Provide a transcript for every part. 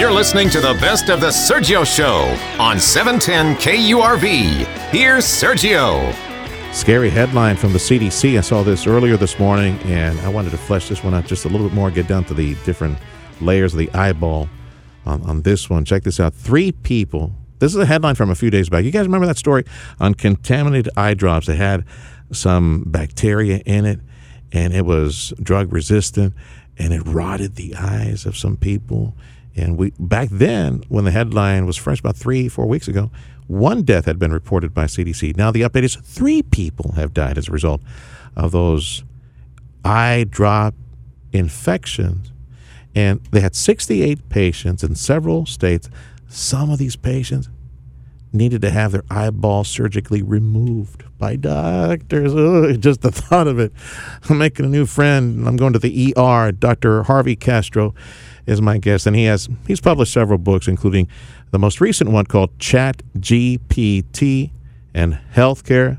You're listening to the best of the Sergio Show on 710 KURV. Here's Sergio. Scary headline from the CDC. I saw this earlier this morning, and I wanted to flesh this one out just a little bit more, get down to the different layers of the eyeball on, on this one. Check this out. Three people. This is a headline from a few days back. You guys remember that story on contaminated eye drops? They had some bacteria in it, and it was drug resistant, and it rotted the eyes of some people. And we back then, when the headline was fresh about three, four weeks ago, one death had been reported by CDC. Now the update is three people have died as a result of those eye drop infections. And they had 68 patients in several states. Some of these patients needed to have their eyeball surgically removed by doctors. Ugh, just the thought of it. I'm making a new friend. I'm going to the ER. Dr. Harvey Castro is my guest, and he has he's published several books, including the most recent one called Chat GPT and Healthcare.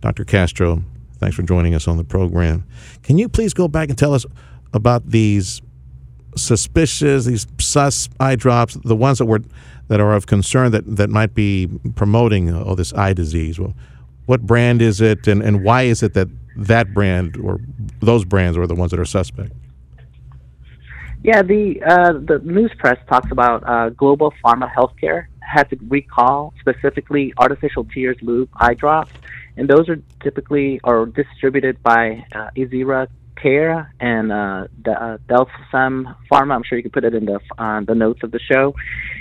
Dr. Castro, thanks for joining us on the program. Can you please go back and tell us about these suspicious, these sus eye drops, the ones that were that are of concern that, that might be promoting uh, all this eye disease? Well, what brand is it, and, and why is it that that brand or those brands are the ones that are suspect? Yeah, the uh, the news press talks about uh, global pharma healthcare had to recall specifically artificial tears lube eye drops, and those are typically are distributed by uh, Ezira Care and uh, the, uh, Delsam Pharma. I'm sure you can put it in the uh, the notes of the show,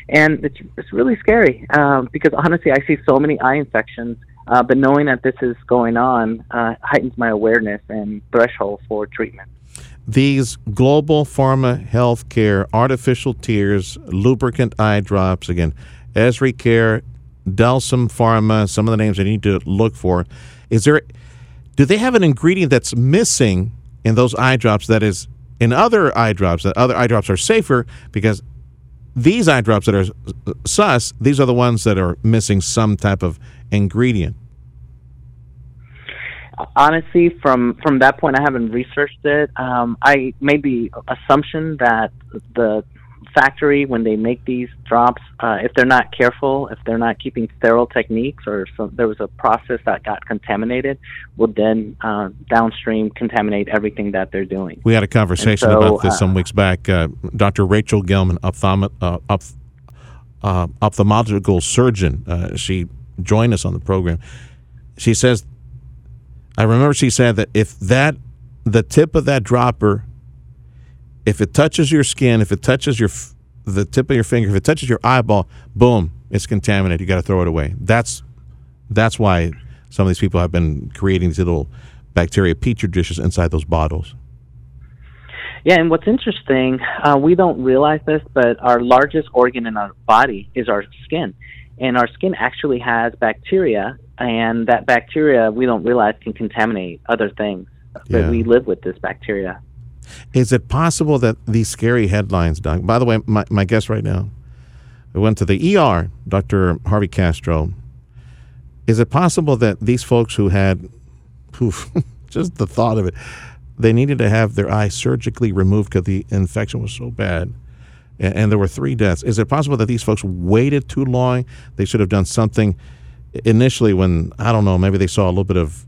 and it's it's really scary um, because honestly, I see so many eye infections. Uh, but knowing that this is going on uh, heightens my awareness and threshold for treatment these global pharma healthcare artificial tears, lubricant eye drops, again, EzriCare, Delsam Pharma, some of the names I need to look for. Is there, do they have an ingredient that's missing in those eye drops that is in other eye drops, that other eye drops are safer because these eye drops that are sus, these are the ones that are missing some type of ingredient? Honestly, from from that point, I haven't researched it. Um, I made the assumption that the factory, when they make these drops, uh, if they're not careful, if they're not keeping sterile techniques, or some, there was a process that got contaminated, will then uh, downstream contaminate everything that they're doing. We had a conversation so, about this uh, some weeks back. Uh, Dr. Rachel Gelman, ophthalm- uh, uh, ophthalmological surgeon, she joined us on the program. She says I remember she said that if that the tip of that dropper, if it touches your skin, if it touches your the tip of your finger, if it touches your eyeball, boom, it's contaminated. You got to throw it away. That's that's why some of these people have been creating these little bacteria petri dishes inside those bottles. Yeah, and what's interesting, uh, we don't realize this, but our largest organ in our body is our skin. And our skin actually has bacteria and that bacteria we don't realize can contaminate other things. But yeah. we live with this bacteria. Is it possible that these scary headlines, Doc? By the way, my, my guest right now, we went to the ER, Dr. Harvey Castro. Is it possible that these folks who had, poof, just the thought of it, they needed to have their eye surgically removed because the infection was so bad? And, and there were three deaths. Is it possible that these folks waited too long? They should have done something initially when I don't know, maybe they saw a little bit of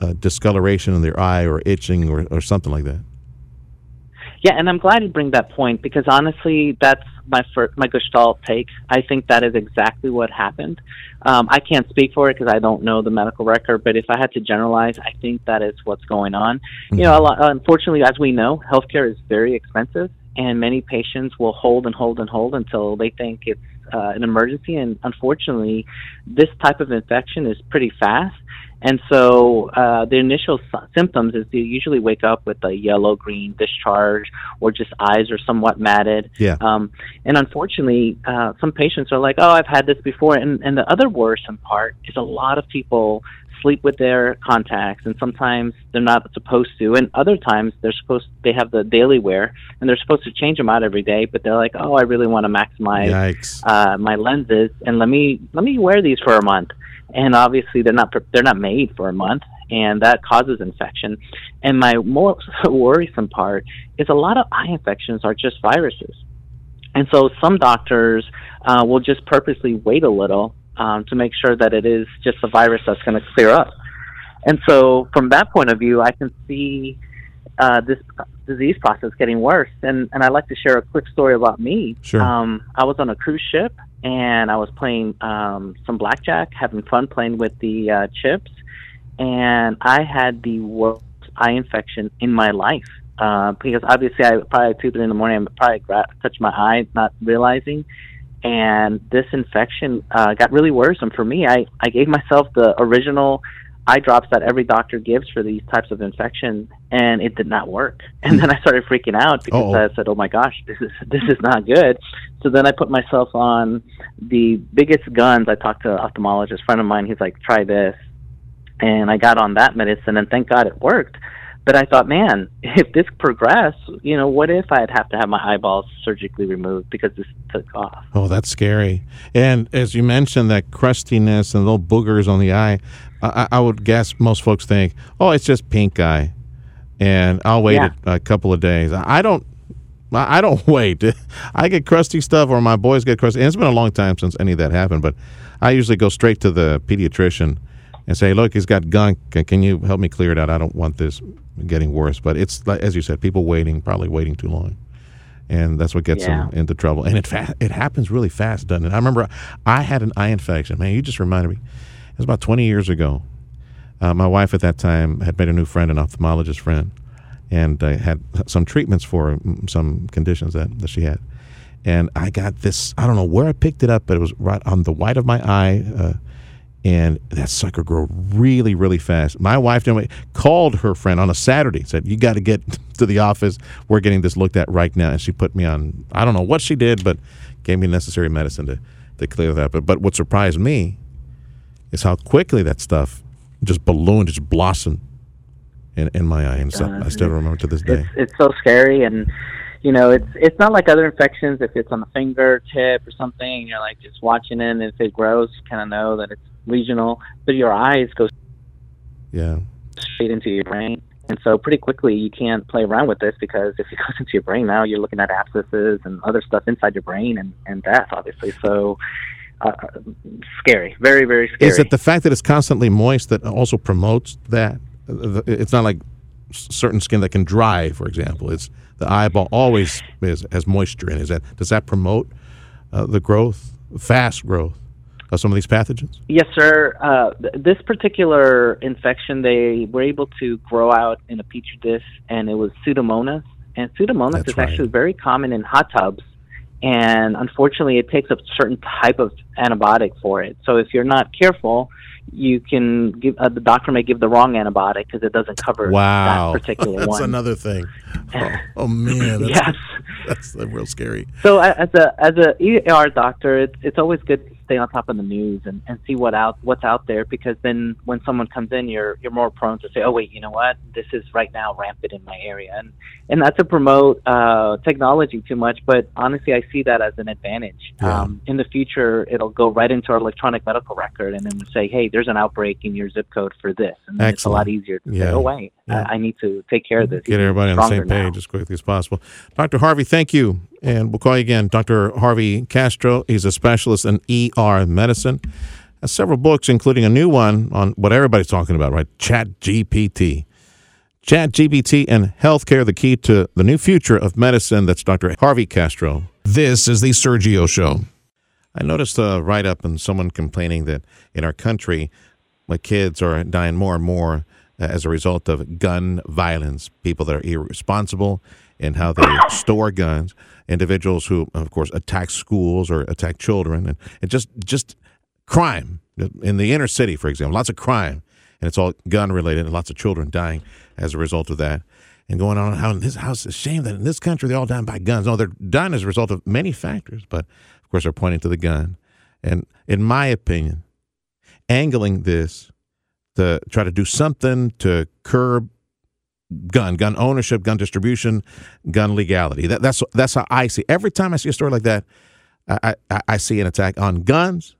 uh, discoloration in their eye or itching or, or something like that. Yeah, and I'm glad you bring that point because honestly, that's my first, my Gestalt take. I think that is exactly what happened. Um, I can't speak for it because I don't know the medical record, but if I had to generalize, I think that is what's going on. Mm-hmm. You know, lot, unfortunately, as we know, healthcare is very expensive, and many patients will hold and hold and hold until they think it's uh, an emergency. And unfortunately, this type of infection is pretty fast. And so uh, the initial symptoms is they usually wake up with a yellow green discharge or just eyes are somewhat matted. Yeah. Um, and unfortunately, uh, some patients are like, oh, I've had this before. And, and the other worrisome part is a lot of people sleep with their contacts and sometimes they're not supposed to and other times they're supposed they have the daily wear and they're supposed to change them out every day but they're like oh i really want to maximize uh, my lenses and let me let me wear these for a month. And obviously they're not they're not made for a month and that causes infection. And my more worrisome part is a lot of eye infections are just viruses. And so some doctors uh, will just purposely wait a little um, to make sure that it is just the virus that's going to clear up. And so, from that point of view, I can see uh, this disease process getting worse. And, and I'd like to share a quick story about me. Sure. Um, I was on a cruise ship and I was playing um, some blackjack, having fun playing with the uh, chips. And I had the worst eye infection in my life. Uh, because obviously, I probably at two, three in the morning, I probably gra- touched my eye, not realizing. And this infection uh, got really worrisome for me. I, I gave myself the original eye drops that every doctor gives for these types of infections, and it did not work. And then I started freaking out because Uh-oh. I said, "Oh my gosh, this is this is not good." So then I put myself on the biggest guns. I talked to an ophthalmologist friend of mine. He's like, "Try this," and I got on that medicine, and thank God it worked. But I thought, man, if this progressed, you know, what if I'd have to have my eyeballs surgically removed because this took off? Oh, that's scary. And as you mentioned, that crustiness and little boogers on the eye, I, I would guess most folks think, oh, it's just pink eye, and I'll wait Yeah. a, a couple of days. I don't. I I don't wait. I get crusty stuff, or my boys get crusty. And it's been a long time since any of that happened, but I usually go straight to the pediatrician and say, "Look, he's got gunk. Can- you help me clear it out? I don't want this getting worse." But it's as you said, people waiting, probably waiting too long and that's what gets Yeah. them into trouble. And it fa- it happens really fast, doesn't it? I remember I had an eye infection. Man, you just reminded me. It was about 20 years ago. Uh, my wife at that time had made a new friend, an ophthalmologist friend, and uh, had some treatments for some conditions that, that she had. And I got this. I don't know where I picked it up, but it was right on the white of my eye. Uh, and that sucker grew really, really fast. My wife called her friend on a Saturday, said, You got to get to the office. We're getting this looked at right now. And she put me on, I don't know what she did, but gave me necessary medicine to, to clear that. But, but what surprised me is how quickly that stuff just ballooned, just blossomed in, in my eye. And so I still uh-huh. remember to this day. it's it's so scary and you know it's it's not like other infections if it's on the fingertip or something you're like just watching it and if it grows you kind of know that it's regional but your eyes go Yeah. straight into your brain and so pretty quickly you can't play around with this because if it goes into your brain now you're looking at abscesses and other stuff inside your brain and and death obviously so uh, scary very very scary Is it the fact that it's constantly moist that also promotes that? It's not like certain skin that can dry, for example. It's the eyeball always is, has moisture in. it. Is that does that promote uh, the growth, fast growth of some of these pathogens? Yes, sir. Uh, th- this particular infection, they were able to grow out in a petri dish, and it was Pseudomonas. And Pseudomonas That's is right. actually very common in hot tubs, and unfortunately, it takes a certain type of antibiotic for it. So if you're not careful, you can give uh, the doctor may give the wrong antibiotic because it doesn't cover Wow, that particular that's one. another thing. Oh, oh, man, that's, yes. that's real scary. So as a as a ER doctor, it's it's always good stay on top of the news and, and see what out what's out there because then when someone comes in, you're you're more prone to say, oh wait, you know what, this is right now rampant in my area, and and not to promote uh, technology too much, but honestly, I see that as an advantage. Yeah. Um, in the future, it'll go right into our electronic medical record, and then we'll say, hey, there's an outbreak in your zip code for this, and it's a lot easier to Yeah. say, oh wait, Yeah. I, I need to take care of this. Get everybody on the same page now. as quickly as possible. Dr. Harvey, thank you. And we'll call you again. Dr. Harvey Castro, he's a specialist in ER medicine. Has several books, including a new one on what everybody's talking about, right? Chat GPT. Chat GPT and healthcare, the key to the new future of medicine. That's Dr. Harvey Castro. This is the Sergio Show. I noticed a write up and someone complaining that in our country, my kids are dying more and more uh, as a result of gun violence. People that are irresponsible in how they store guns, individuals who, of course, attack schools or attack children, and, and just just crime in the inner city, for example. Lots of crime, and it's all gun related, and lots of children dying as a result of that. And going on how in this house, it's a shame that in this country they're all dying by guns. No, they're dying as a result of many factors, but of course they're pointing to the gun. And in my opinion, angling this to try to do something to curb gun, gun ownership, gun distribution, gun legality. That, that's that's how I see. Every time I see a story like that, I I, I see an attack on guns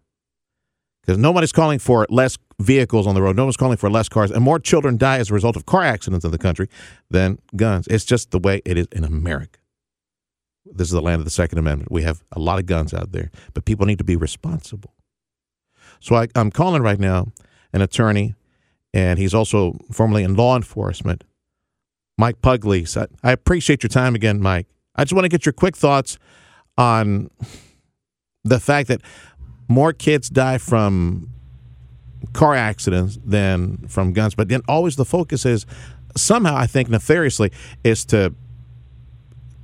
because nobody's calling for less vehicles on the road. Nobody's calling for less cars, and more children die as a result of car accidents in the country than guns. It's just the way it is in America. This is the land of the Second Amendment. We have a lot of guns out there, but people need to be responsible. So I, I'm calling right now an attorney, and he's also formerly in law enforcement, Mike Pugliese. I, appreciate your time again, Mike. I just want to get your quick thoughts on the fact that more kids die from car accidents than from guns, but then always the focus is somehow, I think, nefariously, is to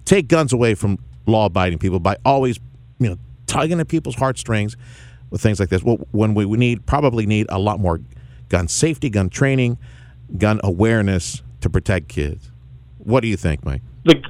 take guns away from law-abiding people by always, you know, tugging at people's heartstrings with things like this. Well, when we, we need probably need a lot more gun safety, gun training, gun awareness to protect kids. What do you think, Mike? The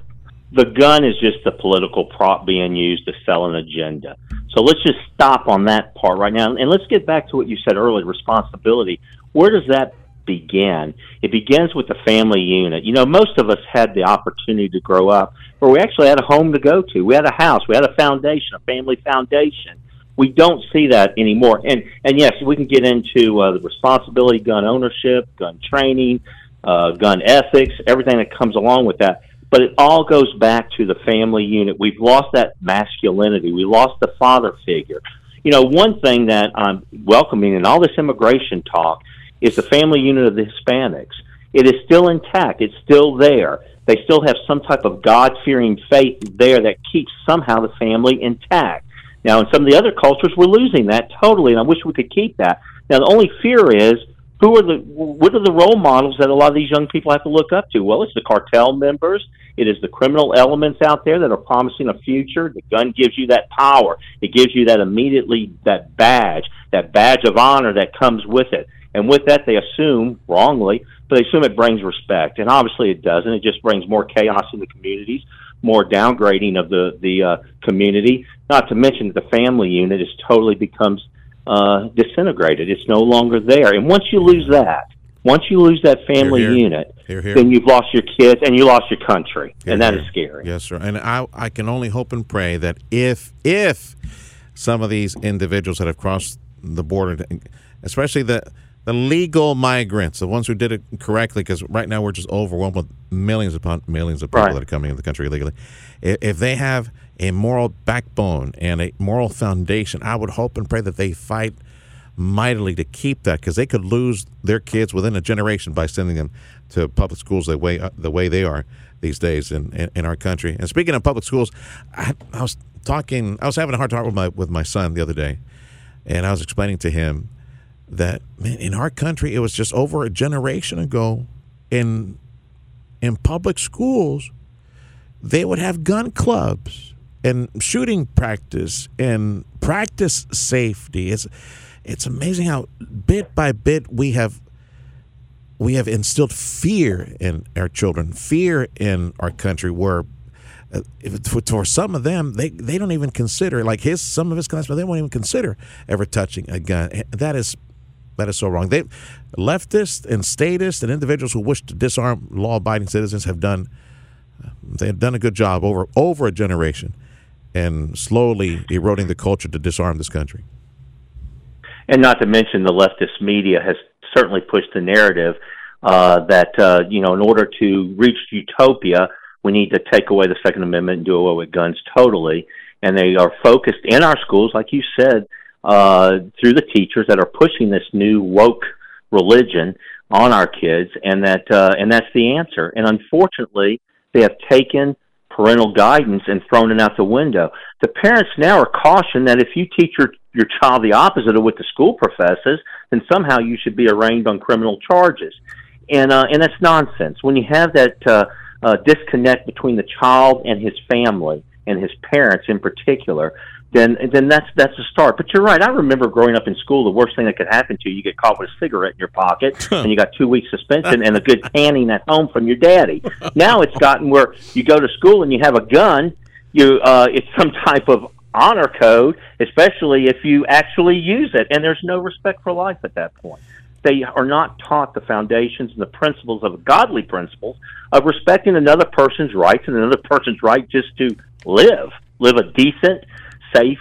the gun is just a political prop being used to sell an agenda. So let's just stop on that part right now, and let's get back to what you said earlier: responsibility. Where does that begin? It begins with the family unit. You know, most of us had the opportunity to grow up where we actually had a home to go to. We had a house. We had a foundation, a family foundation. We don't see that anymore. And and yes, we can get into uh, the responsibility, gun ownership, gun training, uh, gun ethics, everything that comes along with that. But it all goes back to the family unit. We've lost that masculinity. We lost the father figure. You know, one thing that I'm welcoming in all this immigration talk is the family unit of the Hispanics. It is still intact. It's still there. They still have some type of God fearing faith there that keeps somehow the family intact. Now, in some of the other cultures, we're losing that totally, and I wish we could keep that. Now, the only fear is who are the what are the role models that a lot of these young people have to look up to? Well, it's the cartel members. It is the criminal elements out there that are promising a future. The gun gives you that power. It gives you that immediately that badge, that badge of honor that comes with it. And with that, they assume wrongly, but they assume it brings respect, and obviously it doesn't. It just brings more chaos in the communities, more downgrading of the the uh, community. Not to mention the family unit is totally becomes uh, disintegrated. It's no longer there. And once you lose that, once you lose that family Here, here. unit, Here, then you've lost your kids and you lost your country, and that is scary. Yes, sir. And I, I can only hope and pray that if if some of these individuals that have crossed the border, especially the the legal migrants, the ones who did it correctly, because right now we're just overwhelmed with millions upon millions of people Right. that are coming into the country illegally. If, if they have a moral backbone and a moral foundation, I would hope and pray that they fight mightily to keep that because they could lose their kids within a generation by sending them to public schools the way uh, the way they are these days in, in, in our country. And speaking of public schools, I, I was talking, I was having a hard talk with my with my son the other day, and I was explaining to him that man, in our country, it was just over a generation ago in in public schools, they would have gun clubs and shooting practice and practice safety. It's it's amazing how bit by bit we have we have instilled fear in our children, fear in our country. Where uh, for, some of them, they they don't even consider like his some of his classmates, they won't even consider ever touching a gun. That is that is so wrong. They leftists and statists and individuals who wish to disarm law-abiding citizens have done they have done a good job over over a generation and slowly eroding the culture to disarm this country. and not to mention the leftist media has certainly pushed the narrative uh, that uh, you know in order to reach utopia we need to take away the second amendment and do away with guns totally and they are focused in our schools like you said uh, through the teachers that are pushing this new woke religion on our kids and that uh, and that's the answer and unfortunately they have taken parental guidance and thrown it out the window. The parents now are cautioned that if you teach your, your child the opposite of what the school professes, then somehow you should be arraigned on criminal charges. And, uh, and that's nonsense. When you have that uh, uh, disconnect between the child and his family and his parents in particular, then then that's that's a start. But you're right. I remember growing up in school, the worst thing that could happen to you, you get caught with a cigarette in your pocket, and you got two weeks suspension and a good canning at home from your daddy. Now it's gotten where you go to school and you have a gun. You uh, it's some type of honor code, especially if you actually use it, and there's no respect for life at that point. They are not taught the foundations and the principles of godly principles of respecting another person's rights and another person's right just to live, live a decent, safe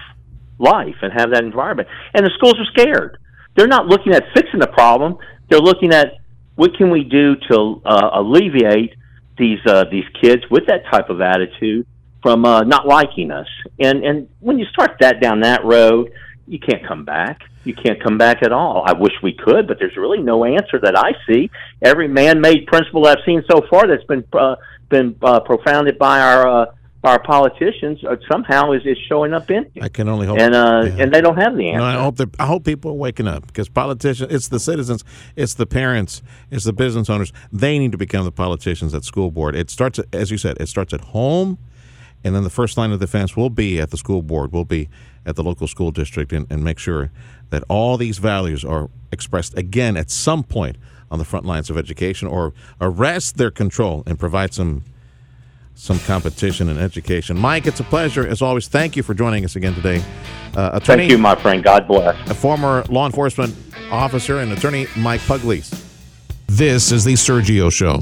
life and have that environment. And the schools are scared. They're not looking at fixing the problem. They're looking at what can we do to uh, alleviate these uh, these kids with that type of attitude from uh, not liking us. And and when you start that down that road, you can't come back. You can't come back at all. I wish we could, but there's really no answer that I see. Every man-made principle I've seen so far that's been uh, been uh, profounded by our uh, our politicians uh, somehow is, is showing up in Here. I can only hope. and uh, yeah. and they don't have the answer. know, I hope that I hope people are waking up because politicians, it's the citizens, it's the parents, it's the business owners. They need to become the politicians at school board. It starts, as you said, it starts at home, and then the first line of defense will be at the school board, will be at the local school district, and, and make sure that all these values are expressed again at some point on the front lines of education, or arrest their control and provide some some competition in education. Mike, it's a pleasure as always. Thank you for joining us again today. Uh, attorney, Thank you, my friend. God bless. a former law enforcement officer and attorney Mike Pugliese. This is the Sergio Show.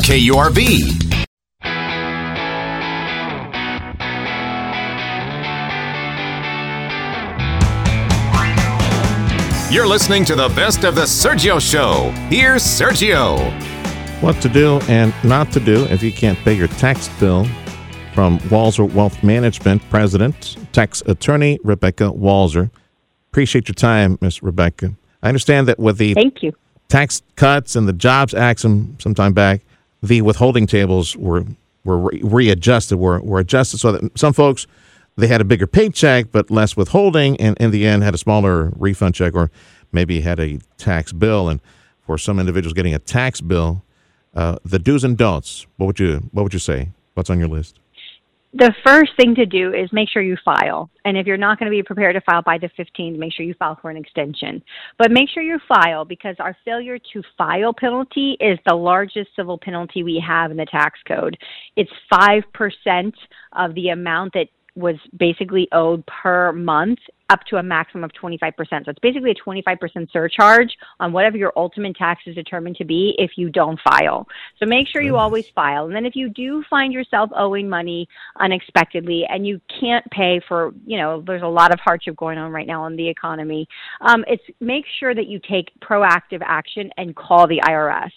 KURV. You're listening to the best of the Sergio Show. Here's Sergio. What to do and not to do if you can't pay your tax bill from Walser Wealth Management President, tax attorney Rebecca Walser. Appreciate your time, Miss Rebecca. I understand that with the Thank you. tax cuts and the Jobs Act some some time back, the withholding tables were were re- readjusted, were were adjusted so that some folks they had a bigger paycheck but less withholding, and in the end had a smaller refund check or maybe had a tax bill. And for some individuals getting a tax bill, uh, the do's and don'ts. What would you What would you say? What's on your list? The first thing to do is make sure you file. And if you're not going to be prepared to file by the 15th, make sure you file for an extension. But make sure you file because our failure to file penalty is the largest civil penalty we have in the tax code. It's 5% of the amount that was basically owed per month up to a maximum of 25%. So it's basically a 25% surcharge on whatever your ultimate tax is determined to be if you don't file. So make sure you always file. And then if you do find yourself owing money unexpectedly and you can't pay for, you know, there's a lot of hardship going on right now in the economy, um, it's make sure that you take proactive action and call the IRS.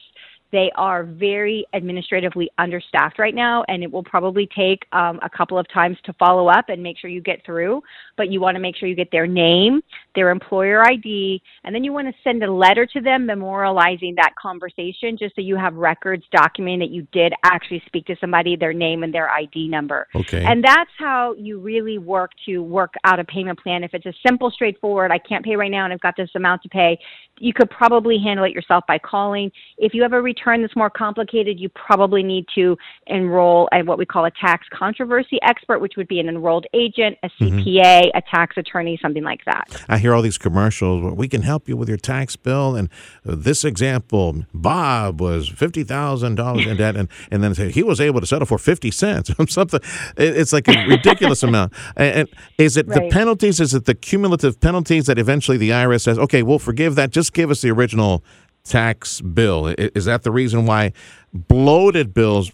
They are very administratively understaffed right now, and it will probably take um, a couple of times to follow up and make sure you get through. But you want to make sure you get their name, their employer ID, and then you want to send a letter to them memorializing that conversation just so you have records documenting that you did actually speak to somebody, their name and their ID number. Okay. And that's how you really work to work out a payment plan. If it's a simple, straightforward, I can't pay right now and I've got this amount to pay, you could probably handle it yourself by calling. If you have a return that's more complicated, you probably need to enroll at what we call a tax controversy expert, which would be an enrolled agent, a CPA, a tax attorney, something like that. I hear all these commercials where we can help you with your tax bill. And uh, this example, Bob was fifty thousand dollars in debt, and and then he was able to settle for fifty cents or something. It's like a ridiculous amount. And, and is it the penalties? Is it the cumulative penalties that eventually the IRS says, okay, we'll forgive that. Just give us the original tax bill. Is that the reason why bloated bills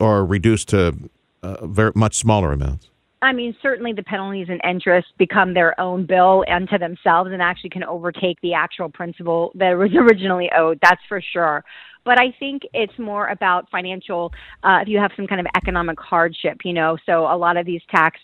are reduced to uh, very much smaller amounts? I mean, certainly the penalties and interest become their own bill unto themselves and actually can overtake the actual principal that was originally owed. That's for sure. But I think it's more about financial, uh, if you have some kind of economic hardship, you know. So a lot of these tax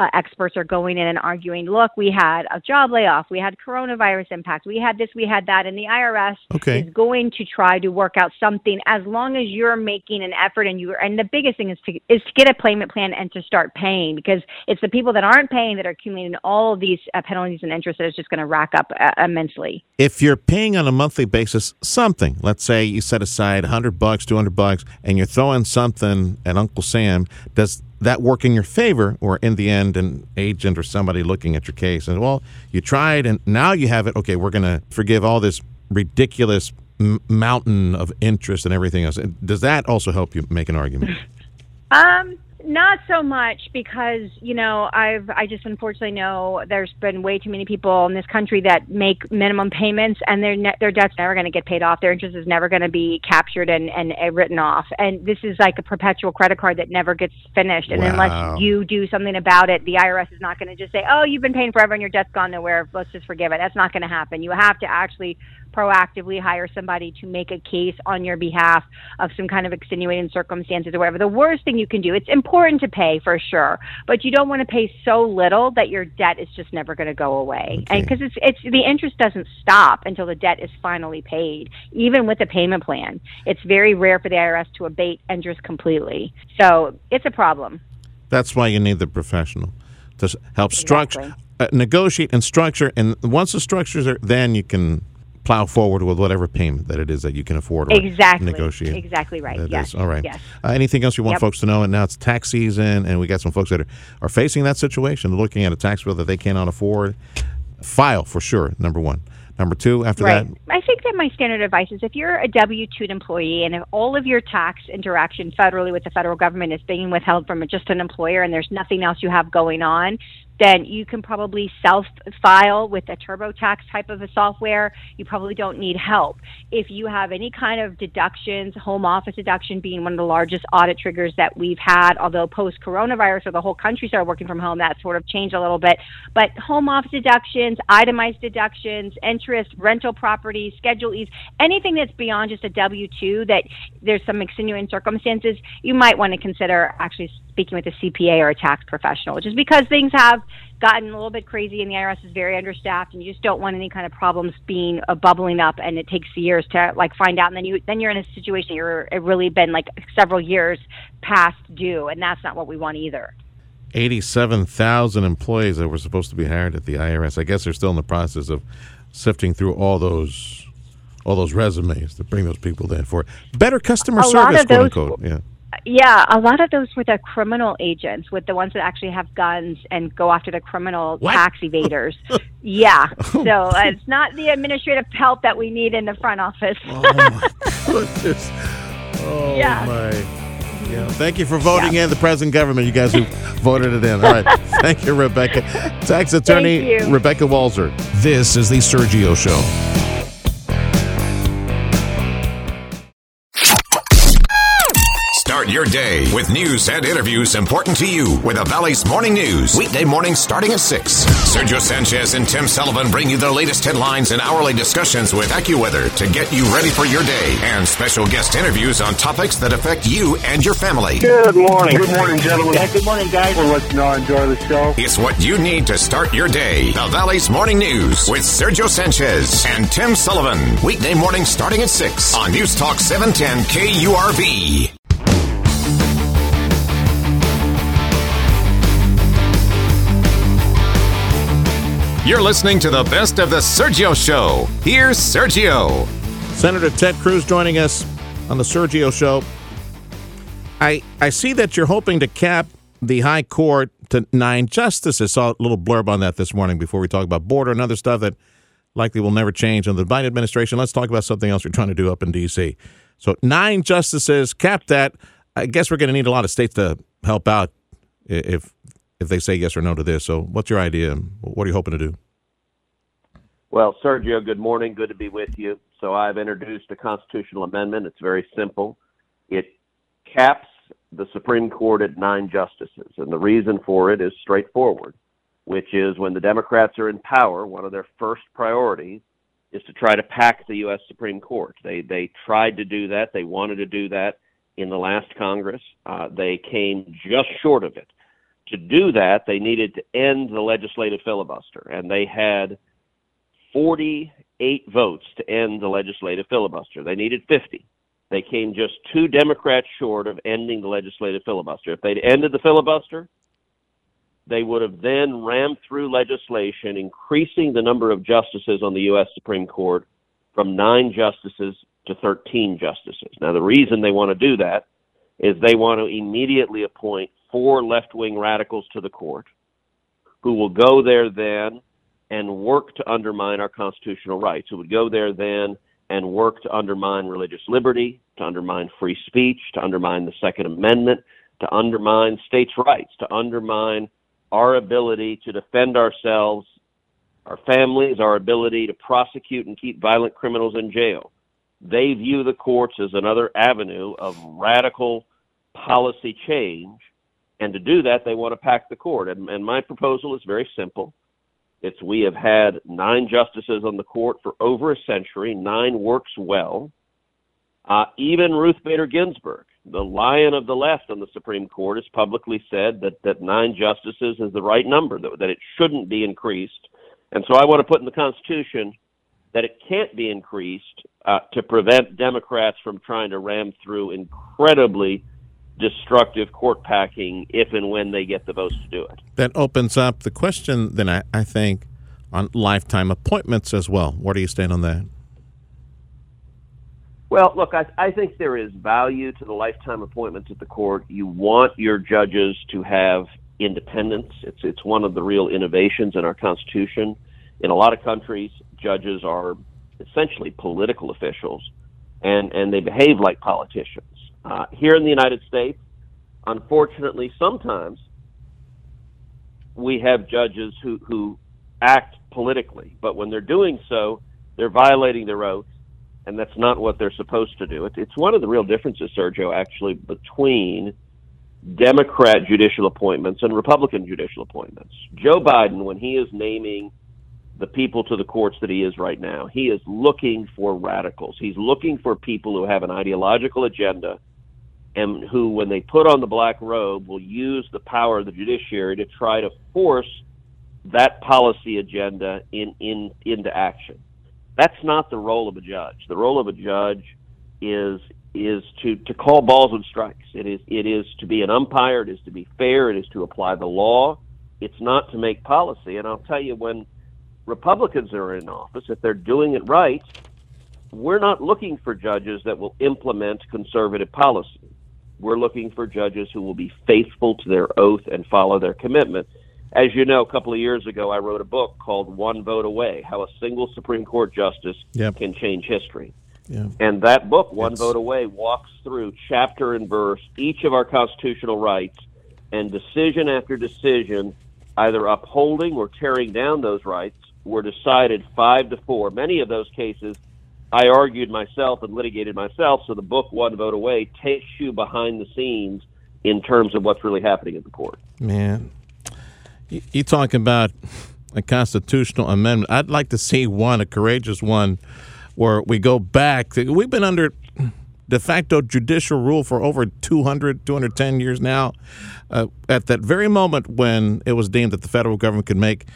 uh, experts are going in and arguing, look, we had a job layoff, we had coronavirus impact, we had this, we had that, and the IRS Okay. is going to try to work out something as long as you're making an effort and you are, and the biggest thing is to is to get a payment plan and to start paying because it's the people that aren't paying that are accumulating all of these uh, penalties and interest that is just going to rack up uh, immensely. if you're paying on a monthly basis something, let's say you set aside 100 bucks, 200 bucks, and you're throwing something at Uncle Sam, does that work in your favor, or in the end, an agent or somebody looking at your case and well, you tried, and now you have it. Okay, we're going to forgive all this ridiculous m- mountain of interest and everything else. Does that also help you make an argument? Um, not so much because you know I've I just unfortunately know there's been way too many people in this country that make minimum payments and their ne- their debt's never going to get paid off. Their interest is never going to be captured and, and and written off. And this is like a perpetual credit card that never gets finished. And Wow. unless you do something about it, the IRS is not going to just say, "Oh, you've been paying forever and your debt's gone nowhere. Let's just forgive it." That's not going to happen. You have to actually proactively hire somebody to make a case on your behalf of some kind of extenuating circumstances or whatever. The worst thing you can do, it's important to pay for sure, but you don't want to pay so little that your debt is just never going to go away. And because it's it's the interest doesn't stop until the debt is finally paid, even with a payment plan. It's very rare for the IRS to abate interest completely. So, it's a problem. That's why you need the professional to help structure, Exactly. uh, negotiate, and structure. And once the structures are, then you can plow forward with whatever payment that it is that you can afford or Exactly. negotiate. Exactly right. That yes. is. All right. Yes. Uh, anything else you want Yep. folks to know? And now it's tax season, and we got some folks that are, are facing that situation, looking at a tax bill that they cannot afford. File for sure. Number one. Number two. After Right. that, I think that my standard advice is if you're a W 2 employee and if all of your tax interaction federally with the federal government is being withheld from just an employer and there's nothing else you have going on, then you can probably self file with a TurboTax type of a software. You probably don't need help. If you have any kind of deductions, home office deduction being one of the largest audit triggers that we've had, although post coronavirus or the whole country started working from home, that sort of changed a little bit. But home office deductions, itemized deductions, interest, rental properties, Schedule E's, anything that's beyond just a W 2 that there's some extenuating circumstances, you might want to consider actually speaking with a CPA or a tax professional, just because things have gotten a little bit crazy and the IRS is very understaffed and you just don't want any kind of problems being uh, bubbling up and it takes years to like find out and then you then you're in a situation you're it really been like several years past due and that's not what we want either. 87,000 employees that were supposed to be hired at the IRS. I guess they're still in the process of sifting through all those all those resumes to bring those people in for better customer A service, quote those- unquote. Yeah. Yeah, a lot of those were the criminal agents, with the ones that actually have guns and go after the criminal What? tax evaders. yeah, so uh, it's not the administrative help that we need in the front office. Oh my goodness. Oh Yeah. my. Yeah. Thank you for voting in the present government, you guys who voted it in. All right. Thank you, Rebecca. Tax attorney. Rebecca Walser. This is the Sergio Show. Your day with news and interviews important to you with the Valley's Morning News. Weekday morning starting at 6. Sergio Sanchez and Tim Sullivan bring you the latest headlines and hourly discussions with AccuWeather to get you ready for your day and special guest interviews on topics that affect you and your family. Good morning. Good morning, gentlemen. Yeah, good morning, guys. We'll let you know enjoy the show. It's what you need to start your day. The Valley's Morning News with Sergio Sanchez and Tim Sullivan. Weekday morning starting at 6 on News Talk 710 KURV. You're listening to the best of the Sergio Show. Here's Sergio. Senator Ted Cruz joining us on the Sergio Show. I I see that you're hoping to cap the High Court to nine justices. Saw a little blurb on that this morning before we talk about border and other stuff that likely will never change under the Biden administration. Let's talk about something else you're trying to do up in D.C. So nine justices, cap that. I guess we're going to need a lot of states to help out if if they say yes or no to this. So what's your idea? What are you hoping to do? Well, Sergio, good morning. Good to be with you. So I've introduced a constitutional amendment. It's very simple. It caps the Supreme Court at nine justices. And the reason for it is straightforward, which is when the Democrats are in power, one of their first priorities is to try to pack the U.S. Supreme Court. They, they tried to do that. They wanted to do that in the last Congress. Uh, they came just short of it. To do that, they needed to end the legislative filibuster, and they had 48 votes to end the legislative filibuster. They needed 50. They came just two Democrats short of ending the legislative filibuster. If they'd ended the filibuster, they would have then rammed through legislation increasing the number of justices on the U.S. Supreme Court from nine justices to 13 justices. Now, the reason they want to do that is they want to immediately appoint four left wing radicals to the court who will go there then and work to undermine our constitutional rights, who would go there then and work to undermine religious liberty, to undermine free speech, to undermine the Second Amendment, to undermine states' rights, to undermine our ability to defend ourselves, our families, our ability to prosecute and keep violent criminals in jail. They view the courts as another avenue of radical policy change. And to do that, they want to pack the court. And, and my proposal is very simple. It's we have had nine justices on the court for over a century. Nine works well. Uh, even Ruth Bader Ginsburg, the lion of the left on the Supreme Court, has publicly said that, that nine justices is the right number, that, that it shouldn't be increased. And so I want to put in the Constitution that it can't be increased uh, to prevent Democrats from trying to ram through incredibly destructive court packing if and when they get the votes to do it. That opens up the question, then, I, I think, on lifetime appointments as well. Where do you stand on that? Well, look, I, I think there is value to the lifetime appointments at the court. You want your judges to have independence. It's it's one of the real innovations in our Constitution. In a lot of countries, judges are essentially political officials, and and they behave like politicians. Uh, here in the United States, unfortunately, sometimes we have judges who who act politically, but when they're doing so, they're violating their oath and that's not what they're supposed to do. It, it's one of the real differences, Sergio, actually, between Democrat judicial appointments and Republican judicial appointments. Joe Biden, when he is naming the people to the courts that he is right now, he is looking for radicals. He's looking for people who have an ideological agenda and who, when they put on the black robe, will use the power of the judiciary to try to force that policy agenda in, in into action. That's not the role of a judge. The role of a judge is is to, to call balls and strikes. It is it is to be an umpire. It is to be fair. It is to apply the law. It's not to make policy. And I'll tell you, when Republicans are in office, if they're doing it right, we're not looking for judges that will implement conservative policy. We're looking for judges who will be faithful to their oath and follow their commitment as you know, a couple of years ago, I wrote a book called One Vote Away How a Single Supreme Court Justice yep. Can Change History. Yeah. And that book, One it's... Vote Away, walks through chapter and verse each of our constitutional rights and decision after decision, either upholding or tearing down those rights, were decided five to four. Many of those cases I argued myself and litigated myself, so the book, One Vote Away, takes you behind the scenes in terms of what's really happening at the court. Man, you talk about a constitutional amendment. I'd like to see one, a courageous one, where we go back. We've been under de facto judicial rule for over 200, 210 years now. Uh, at that very moment when it was deemed that the federal government could make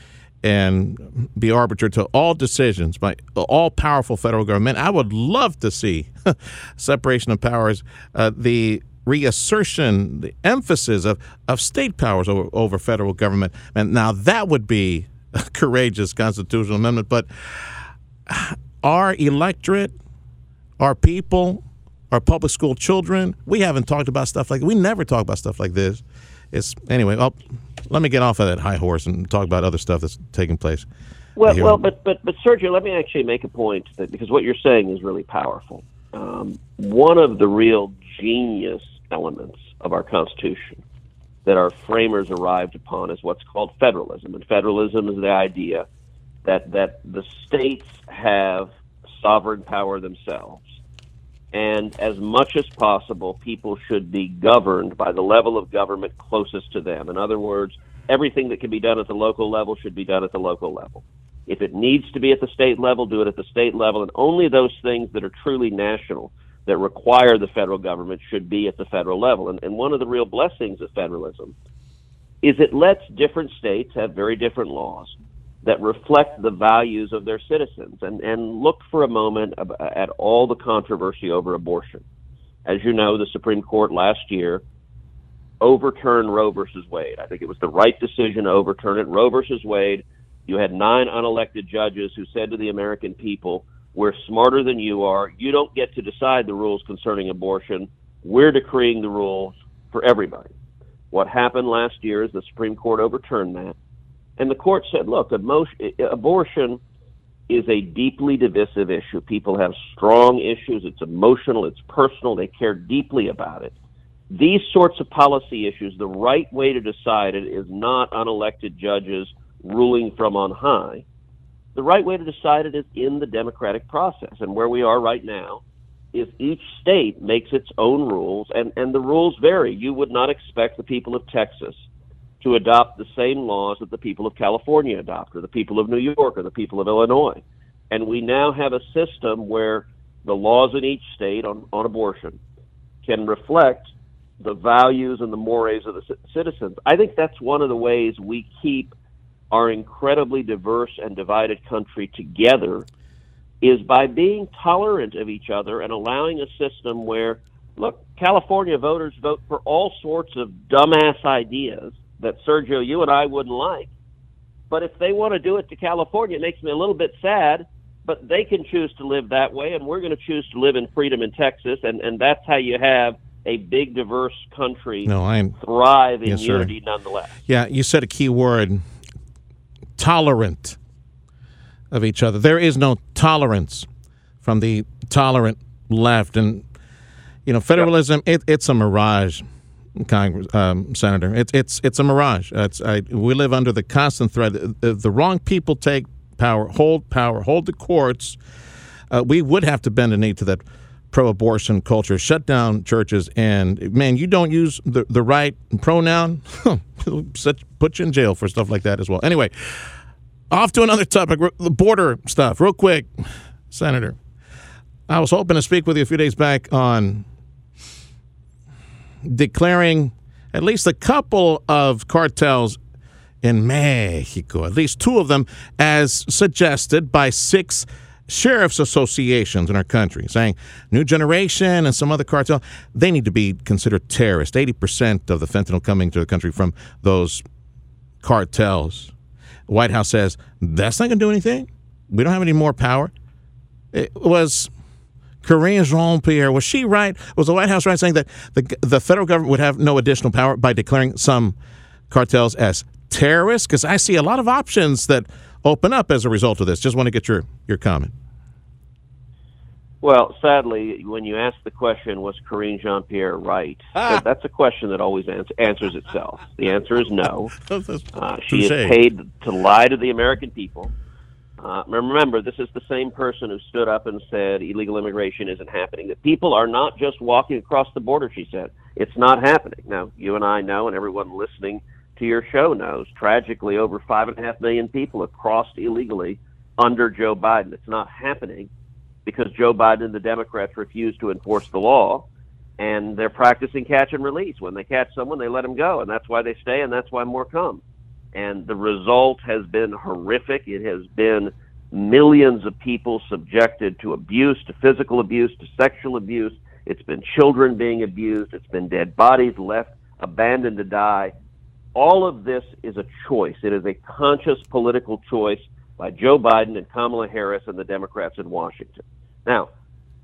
and be arbiter to all decisions by all powerful federal government, I would love to see separation of powers. Uh, the reassertion, the emphasis of, of state powers over, over federal government. And now that would be a courageous constitutional amendment. But our electorate, our people, our public school children, we haven't talked about stuff like we never talk about stuff like this. It's anyway. Well, let me get off of that high horse and talk about other stuff that's taking place. Well, well, but but but Sergio, let me actually make a point that because what you're saying is really powerful. Um, one of the real genius elements of our Constitution that our framers arrived upon is what's called federalism. And federalism is the idea that, that the states have sovereign power themselves. And as much as possible, people should be governed by the level of government closest to them. In other words, everything that can be done at the local level should be done at the local level. If it needs to be at the state level, do it at the state level, and only those things that are truly national that require the federal government should be at the federal level. And, and one of the real blessings of federalism is it lets different states have very different laws that reflect the values of their citizens. And, and look for a moment at all the controversy over abortion. As you know, the Supreme Court last year overturned Roe versus Wade. I think it was the right decision to overturn it. Roe versus Wade, you had nine unelected judges who said to the American people, we're smarter than you are. You don't get to decide the rules concerning abortion. We're decreeing the rules for everybody. What happened last year is the Supreme Court overturned that. And the court said, look, abortion is a deeply divisive issue. People have strong issues. It's emotional, it's personal, they care deeply about it. These sorts of policy issues, the right way to decide it is not unelected judges ruling from on high. The right way to decide it is in the democratic process. And where we are right now is each state makes its own rules, and, and the rules vary. You would not expect the people of Texas to adopt the same laws that the people of California adopt, or the people of New York, or the people of Illinois. And we now have a system where the laws in each state on, on abortion can reflect the values and the mores of the c- citizens. I think that's one of the ways we keep our incredibly diverse and divided country together is by being tolerant of each other and allowing a system where look, California voters vote for all sorts of dumbass ideas that Sergio, you and I wouldn't like. But if they want to do it to California, it makes me a little bit sad. But they can choose to live that way, and we're going to choose to live in freedom in Texas, and, and that's how you have a big, diverse country no, I'm, thrive in yes, unity sir. nonetheless. Yeah, you said a key word tolerant of each other. There is no tolerance from the tolerant left. And, you know, federalism, it, it's a mirage. Congress, um, Senator. It's it's it's a mirage. It's, I, we live under the constant threat. The, the, wrong people take power, hold power, hold the courts. Uh, we would have to bend a knee to that pro-abortion culture, shut down churches, and man, you don't use the the right pronoun, such put you in jail for stuff like that as well. Anyway, off to another topic, the border stuff, real quick, Senator. I was hoping to speak with you a few days back on declaring at least a couple of cartels in Mexico, at least two of them, as suggested by six sheriff's associations in our country, saying New Generation and some other cartel, they need to be considered terrorists. 80% of the fentanyl coming to the country from those cartels. White House says that's not going to do anything. We don't have any more power. It was Karine Jean Pierre, was she right? Was the White House right saying that the, the federal government would have no additional power by declaring some cartels as terrorists? Because I see a lot of options that open up as a result of this. Just want to get your, your comment. Well, sadly, when you ask the question, was Karine Jean Pierre right? Ah. That's a question that always ans- answers itself. The answer is no. Uh, she is paid to lie to the American people. Uh, remember, this is the same person who stood up and said illegal immigration isn't happening. That people are not just walking across the border, she said. It's not happening. Now, you and I know, and everyone listening to your show knows, tragically, over five and a half million people have crossed illegally under Joe Biden. It's not happening because Joe Biden and the Democrats refuse to enforce the law, and they're practicing catch and release. When they catch someone, they let them go, and that's why they stay, and that's why more come and the result has been horrific. It has been millions of people subjected to abuse, to physical abuse, to sexual abuse. It's been children being abused. It's been dead bodies left abandoned to die. All of this is a choice. It is a conscious political choice by Joe Biden and Kamala Harris and the Democrats in Washington. Now,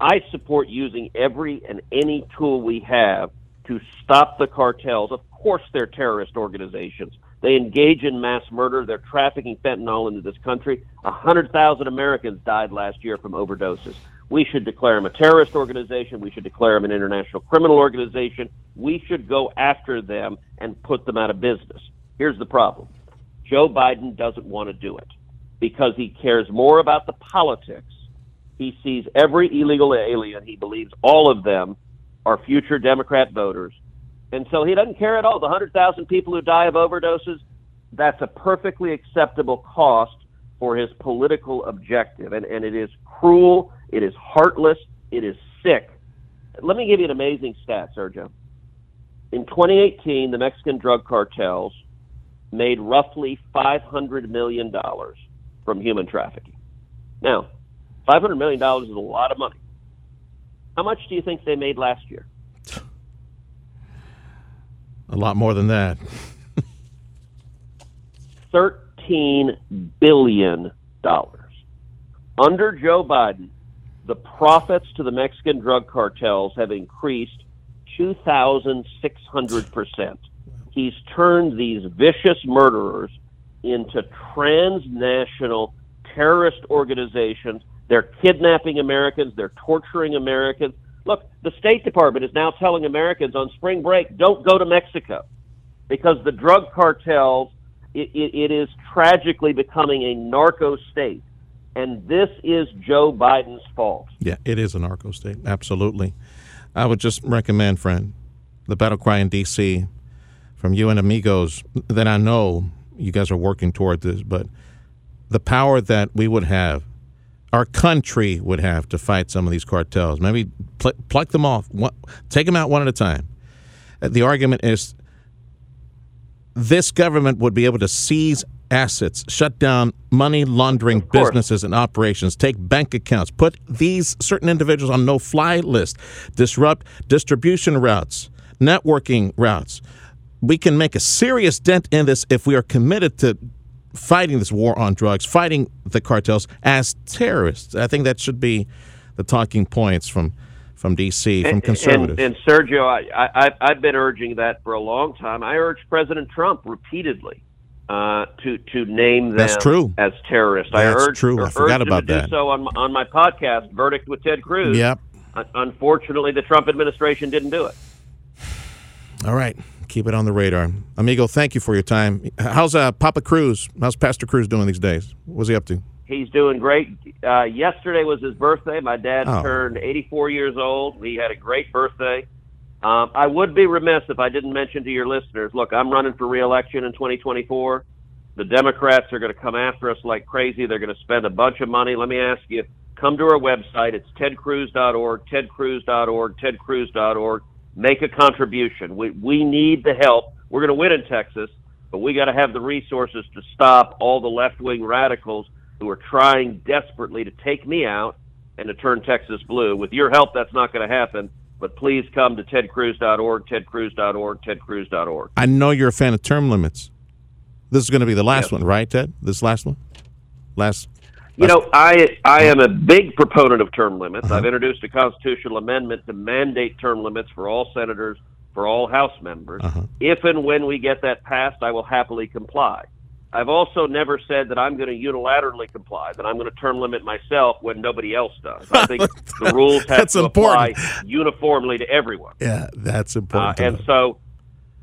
I support using every and any tool we have to stop the cartels. Of course, they're terrorist organizations. They engage in mass murder. They're trafficking fentanyl into this country. A hundred thousand Americans died last year from overdoses. We should declare them a terrorist organization. We should declare them an international criminal organization. We should go after them and put them out of business. Here's the problem. Joe Biden doesn't want to do it because he cares more about the politics. He sees every illegal alien. He believes all of them are future Democrat voters and so he doesn't care at all. The 100,000 people who die of overdoses, that's a perfectly acceptable cost for his political objective. And, and it is cruel, it is heartless, it is sick. Let me give you an amazing stat, Sergio. In 2018, the Mexican drug cartels made roughly $500 million from human trafficking. Now, $500 million is a lot of money. How much do you think they made last year? A lot more than that. $13 billion. Under Joe Biden, the profits to the Mexican drug cartels have increased 2,600%. he's turned these vicious murderers into transnational terrorist organizations. They're kidnapping Americans, they're torturing Americans. Look, the State Department is now telling Americans on spring break don't go to Mexico because the drug cartels, it, it, it is tragically becoming a narco state. And this is Joe Biden's fault. Yeah, it is a narco state. Absolutely. I would just recommend, friend, the battle cry in D.C. from you and amigos that I know you guys are working toward this, but the power that we would have, our country would have to fight some of these cartels, maybe pl- pluck them off, one, take them out one at a time. Uh, the argument is this government would be able to seize assets, shut down money laundering businesses and operations, take bank accounts, put these certain individuals on no fly list, disrupt distribution routes, networking routes. We can make a serious dent in this if we are committed to fighting this war on drugs, fighting the cartels as terrorists. I think that should be the talking points from from D.C. from conservatives. And, and, Sergio, I, I, I've been urging that for a long time. I urged President Trump repeatedly uh, to to name them That's true. as terrorists. That's I urged, true. I forgot urged about that. Do so on on my podcast, Verdict with Ted Cruz. Yep. Un- Unfortunately, the Trump administration didn't do it. All right. Keep it on the radar. Amigo, thank you for your time. How's uh, Papa Cruz? How's Pastor Cruz doing these days? What's he up to? He's doing great. Uh, yesterday was his birthday. My dad Oh. turned 84 years old. He had a great birthday. Um, I would be remiss if I didn't mention to your listeners look, I'm running for reelection in 2024. The Democrats are going to come after us like crazy. They're going to spend a bunch of money. Let me ask you come to our website. It's tedcruz.org, tedcruz.org, tedcruz.org. Make a contribution. We, we need the help. We're going to win in Texas, but we got to have the resources to stop all the left wing radicals who are trying desperately to take me out and to turn Texas blue. With your help, that's not going to happen. But please come to tedcruz.org, tedcruz.org, tedcruz.org. I know you're a fan of term limits. This is going to be the last Yes. one, right, Ted? This last one? Last. You know, I I am a big proponent of term limits. I've introduced a constitutional amendment to mandate term limits for all senators, for all House members. Uh-huh. If and when we get that passed, I will happily comply. I've also never said that I'm going to unilaterally comply, that I'm going to term limit myself when nobody else does. I think the rules have to apply important. uniformly to everyone. Yeah, that's Uh, important. to and so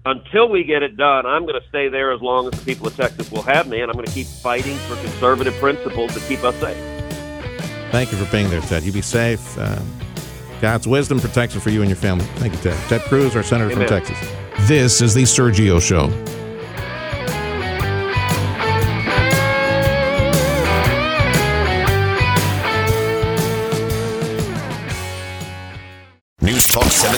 until we get it done, I'm going to stay there as long as the people of Texas will have me, and I'm going to keep fighting for conservative principles to keep us safe. Thank you for being there, Ted. You be safe. Uh, God's wisdom, protects protection for you and your family. Thank you, Ted. Ted Cruz, our senator Amen. from Texas. This is the Sergio Show.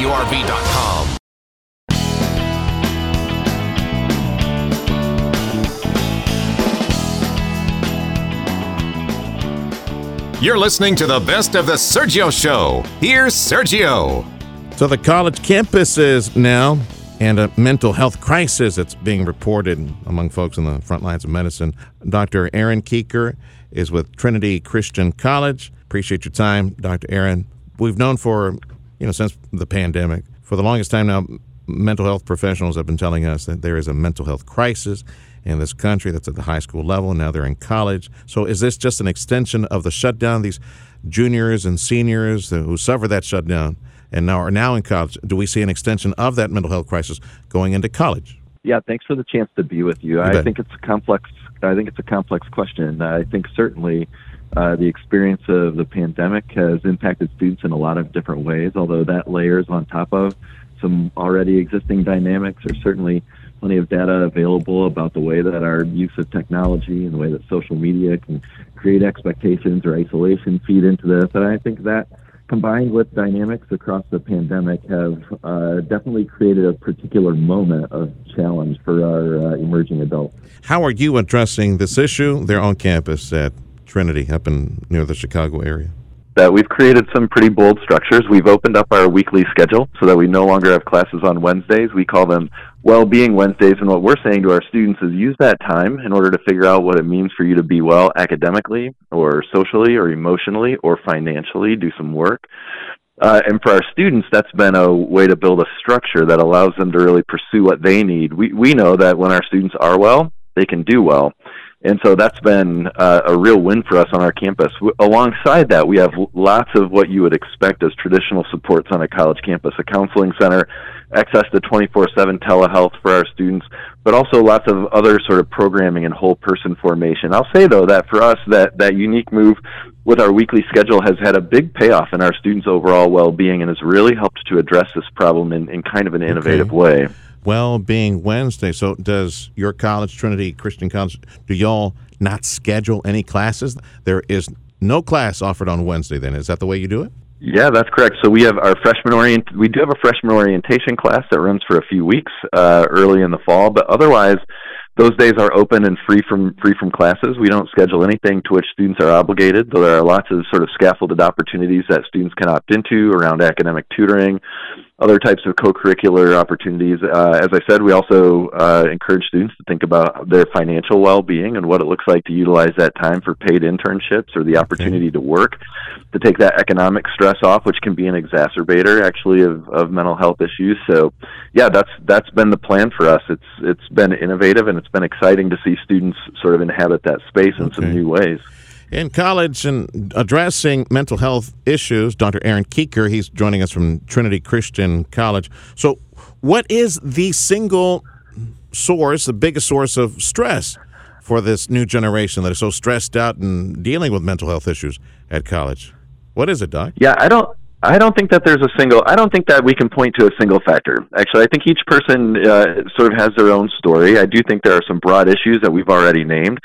KURV.com. You're listening to the best of the Sergio Show. Here's Sergio. So the college campuses now, and a mental health crisis that's being reported among folks in the front lines of medicine. Dr. Aaron Kuecker is with Trinity Christian College. Appreciate your time, Dr. Aaron. We've known for, you know, since the pandemic, for the longest time now, mental health professionals have been telling us that there is a mental health crisis in this country that's at the high school level. And now they're in college. So is this just an extension of the shutdown? These juniors and seniors who suffered that shutdown and now are now in college. Do we see an extension of that mental health crisis going into college? Yeah, thanks for the chance to be with you. I bet. think it's a complex. I think it's a complex question. I think certainly uh, the experience of the pandemic has impacted students in a lot of different ways. Although that layers on top of some already existing dynamics. There's certainly plenty of data available about the way that our use of technology and the way that social media can create expectations or isolation feed into this. And I think that combined with dynamics across the pandemic, have uh, definitely created a particular moment of challenge for our uh, emerging adults. How are you addressing this issue there on campus at Trinity up in near the Chicago area? That we've created some pretty bold structures. We've opened up our weekly schedule so that we no longer have classes on Wednesdays. We call them well-being Wednesdays, and what we're saying to our students is use that time in order to figure out what it means for you to be well academically, or socially, or emotionally, or financially. Do some work. Uh, and for our students, that's been a way to build a structure that allows them to really pursue what they need. We we know that when our students are well, they can do well. And so that's been uh, a real win for us on our campus. W- alongside that, we have lots of what you would expect as traditional supports on a college campus a counseling center, access to 24 7 telehealth for our students, but also lots of other sort of programming and whole person formation. I'll say, though, that for us, that, that unique move with our weekly schedule has had a big payoff in our students' overall well being and has really helped to address this problem in, in kind of an innovative Okay. way. Well being Wednesday. So does your college, Trinity Christian College, do y'all not schedule any classes? There is no class offered on Wednesday then. Is that the way you do it? Yeah, that's correct. So we have our freshman orient. We do have a freshman orientation class that runs for a few weeks uh, early in the fall, but otherwise, those days are open and free from free from classes. We don't schedule anything to which students are obligated, though there are lots of sort of scaffolded opportunities that students can opt into around academic tutoring, other types of co-curricular opportunities. Uh, as I said, we also uh, encourage students to think about their financial well-being and what it looks like to utilize that time for paid internships or the opportunity to work to take that economic stress off, which can be an exacerbator actually of, of mental health issues. So, yeah, that's that's been the plan for us. It's it's been innovative and it's been exciting to see students sort of inhabit that space in some new ways. In college and addressing mental health issues, Dr. Aaron Kuecker, he's joining us from Trinity Christian College. So, what is the single source, the biggest source of stress for this new generation that is so stressed out and dealing with mental health issues at college? What is it, Doc? Yeah, I don't. I don't think that there's a single. I don't think that we can point to a single factor. Actually, I think each person uh, sort of has their own story. I do think there are some broad issues that we've already named.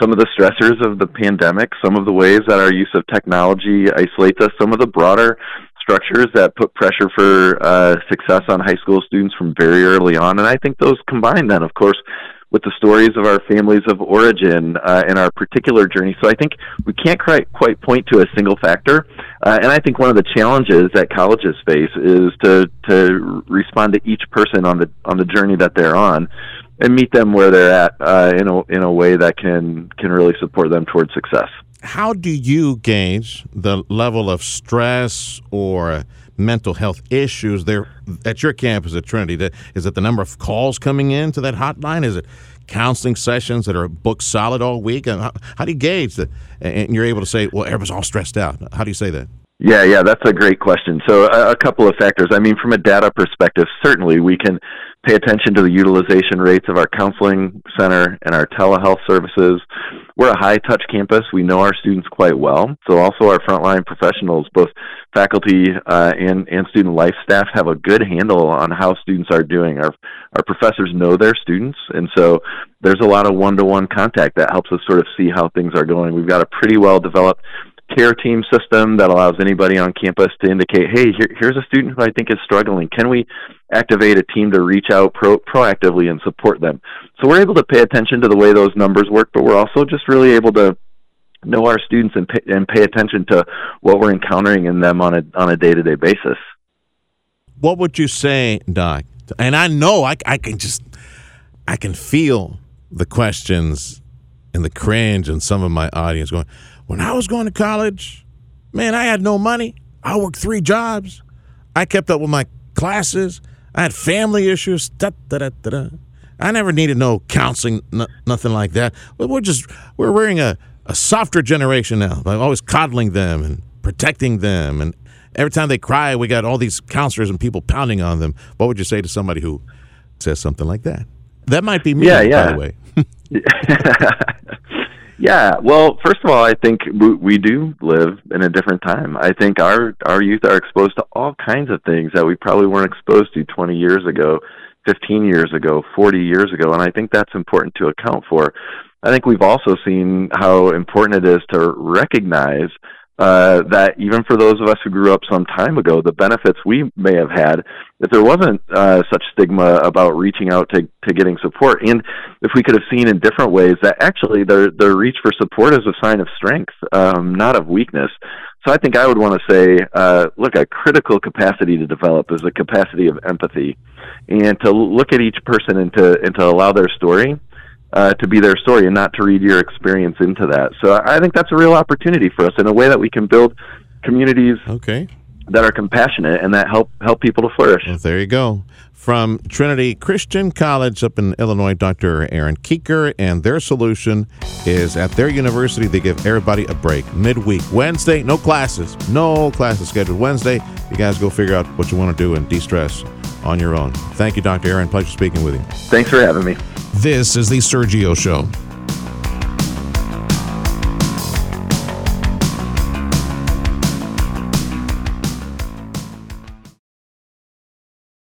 Some of the stressors of the pandemic, some of the ways that our use of technology isolates us, some of the broader structures that put pressure for uh, success on high school students from very early on. And I think those combine then, of course, with the stories of our families of origin uh, and our particular journey. So I think we can't quite, quite point to a single factor. Uh, and I think one of the challenges that colleges face is to to respond to each person on the on the journey that they're on, and meet them where they're at uh, in a in a way that can can really support them towards success. How do you gauge the level of stress or mental health issues there at your campus at Trinity? Is it the number of calls coming in to that hotline? Is it counseling sessions that are booked solid all week? And how, how do you gauge that? And you're able to say, well, everyone's all stressed out. How do you say that? Yeah, yeah, that's a great question. So, a, a couple of factors. I mean, from a data perspective, certainly we can pay attention to the utilization rates of our counseling center and our telehealth services. We're a high touch campus. We know our students quite well. So, also our frontline professionals, both faculty uh, and, and student life staff, have a good handle on how students are doing. Our, our professors know their students, and so there's a lot of one to one contact that helps us sort of see how things are going. We've got a pretty well developed care team system that allows anybody on campus to indicate, hey, here, here's a student who I think is struggling. Can we activate a team to reach out pro- proactively and support them? So we're able to pay attention to the way those numbers work, but we're also just really able to know our students and pay, and pay attention to what we're encountering in them on a on a day to day basis. What would you say, Doc? And I know I, I can just, I can feel the questions and the cringe in some of my audience going, when I was going to college, man, I had no money. I worked three jobs. I kept up with my classes. I had family issues. Da, da, da. I never needed no counseling, n- nothing like that. But we're just we're wearing a, a softer generation now. I'm always coddling them and protecting them, and every time they cry, we got all these counselors and people pounding on them. What would you say to somebody who says something like that? That might be me, Yeah, by the way. Yeah, well, first of all, I think we, we do live in a different time. I think our our youth are exposed to all kinds of things that we probably weren't exposed to 20 years ago, 15 years ago, 40 years ago, and I think that's important to account for. I think we've also seen how important it is to recognize uh, that even for those of us who grew up some time ago, the benefits we may have had if there wasn't uh, such stigma about reaching out to, to getting support, and if we could have seen in different ways that actually their their reach for support is a sign of strength, um, not of weakness. So I think I would want to say, uh, look, a critical capacity to develop is a capacity of empathy, and to look at each person and to and to allow their story uh, to be their story and not to read your experience into that. So I think that's a real opportunity for us in a way that we can build communities okay. that are compassionate and that help help people to flourish. Well, there you go. From Trinity Christian College up in Illinois, Dr. Aaron Kuecker, and their solution is at their university, they give everybody a break midweek. Wednesday, no classes, no classes scheduled Wednesday. You guys go figure out what you want to do and de stress on your own. Thank you, Dr. Aaron. Pleasure speaking with you. Thanks for having me. This is The Sergio Show.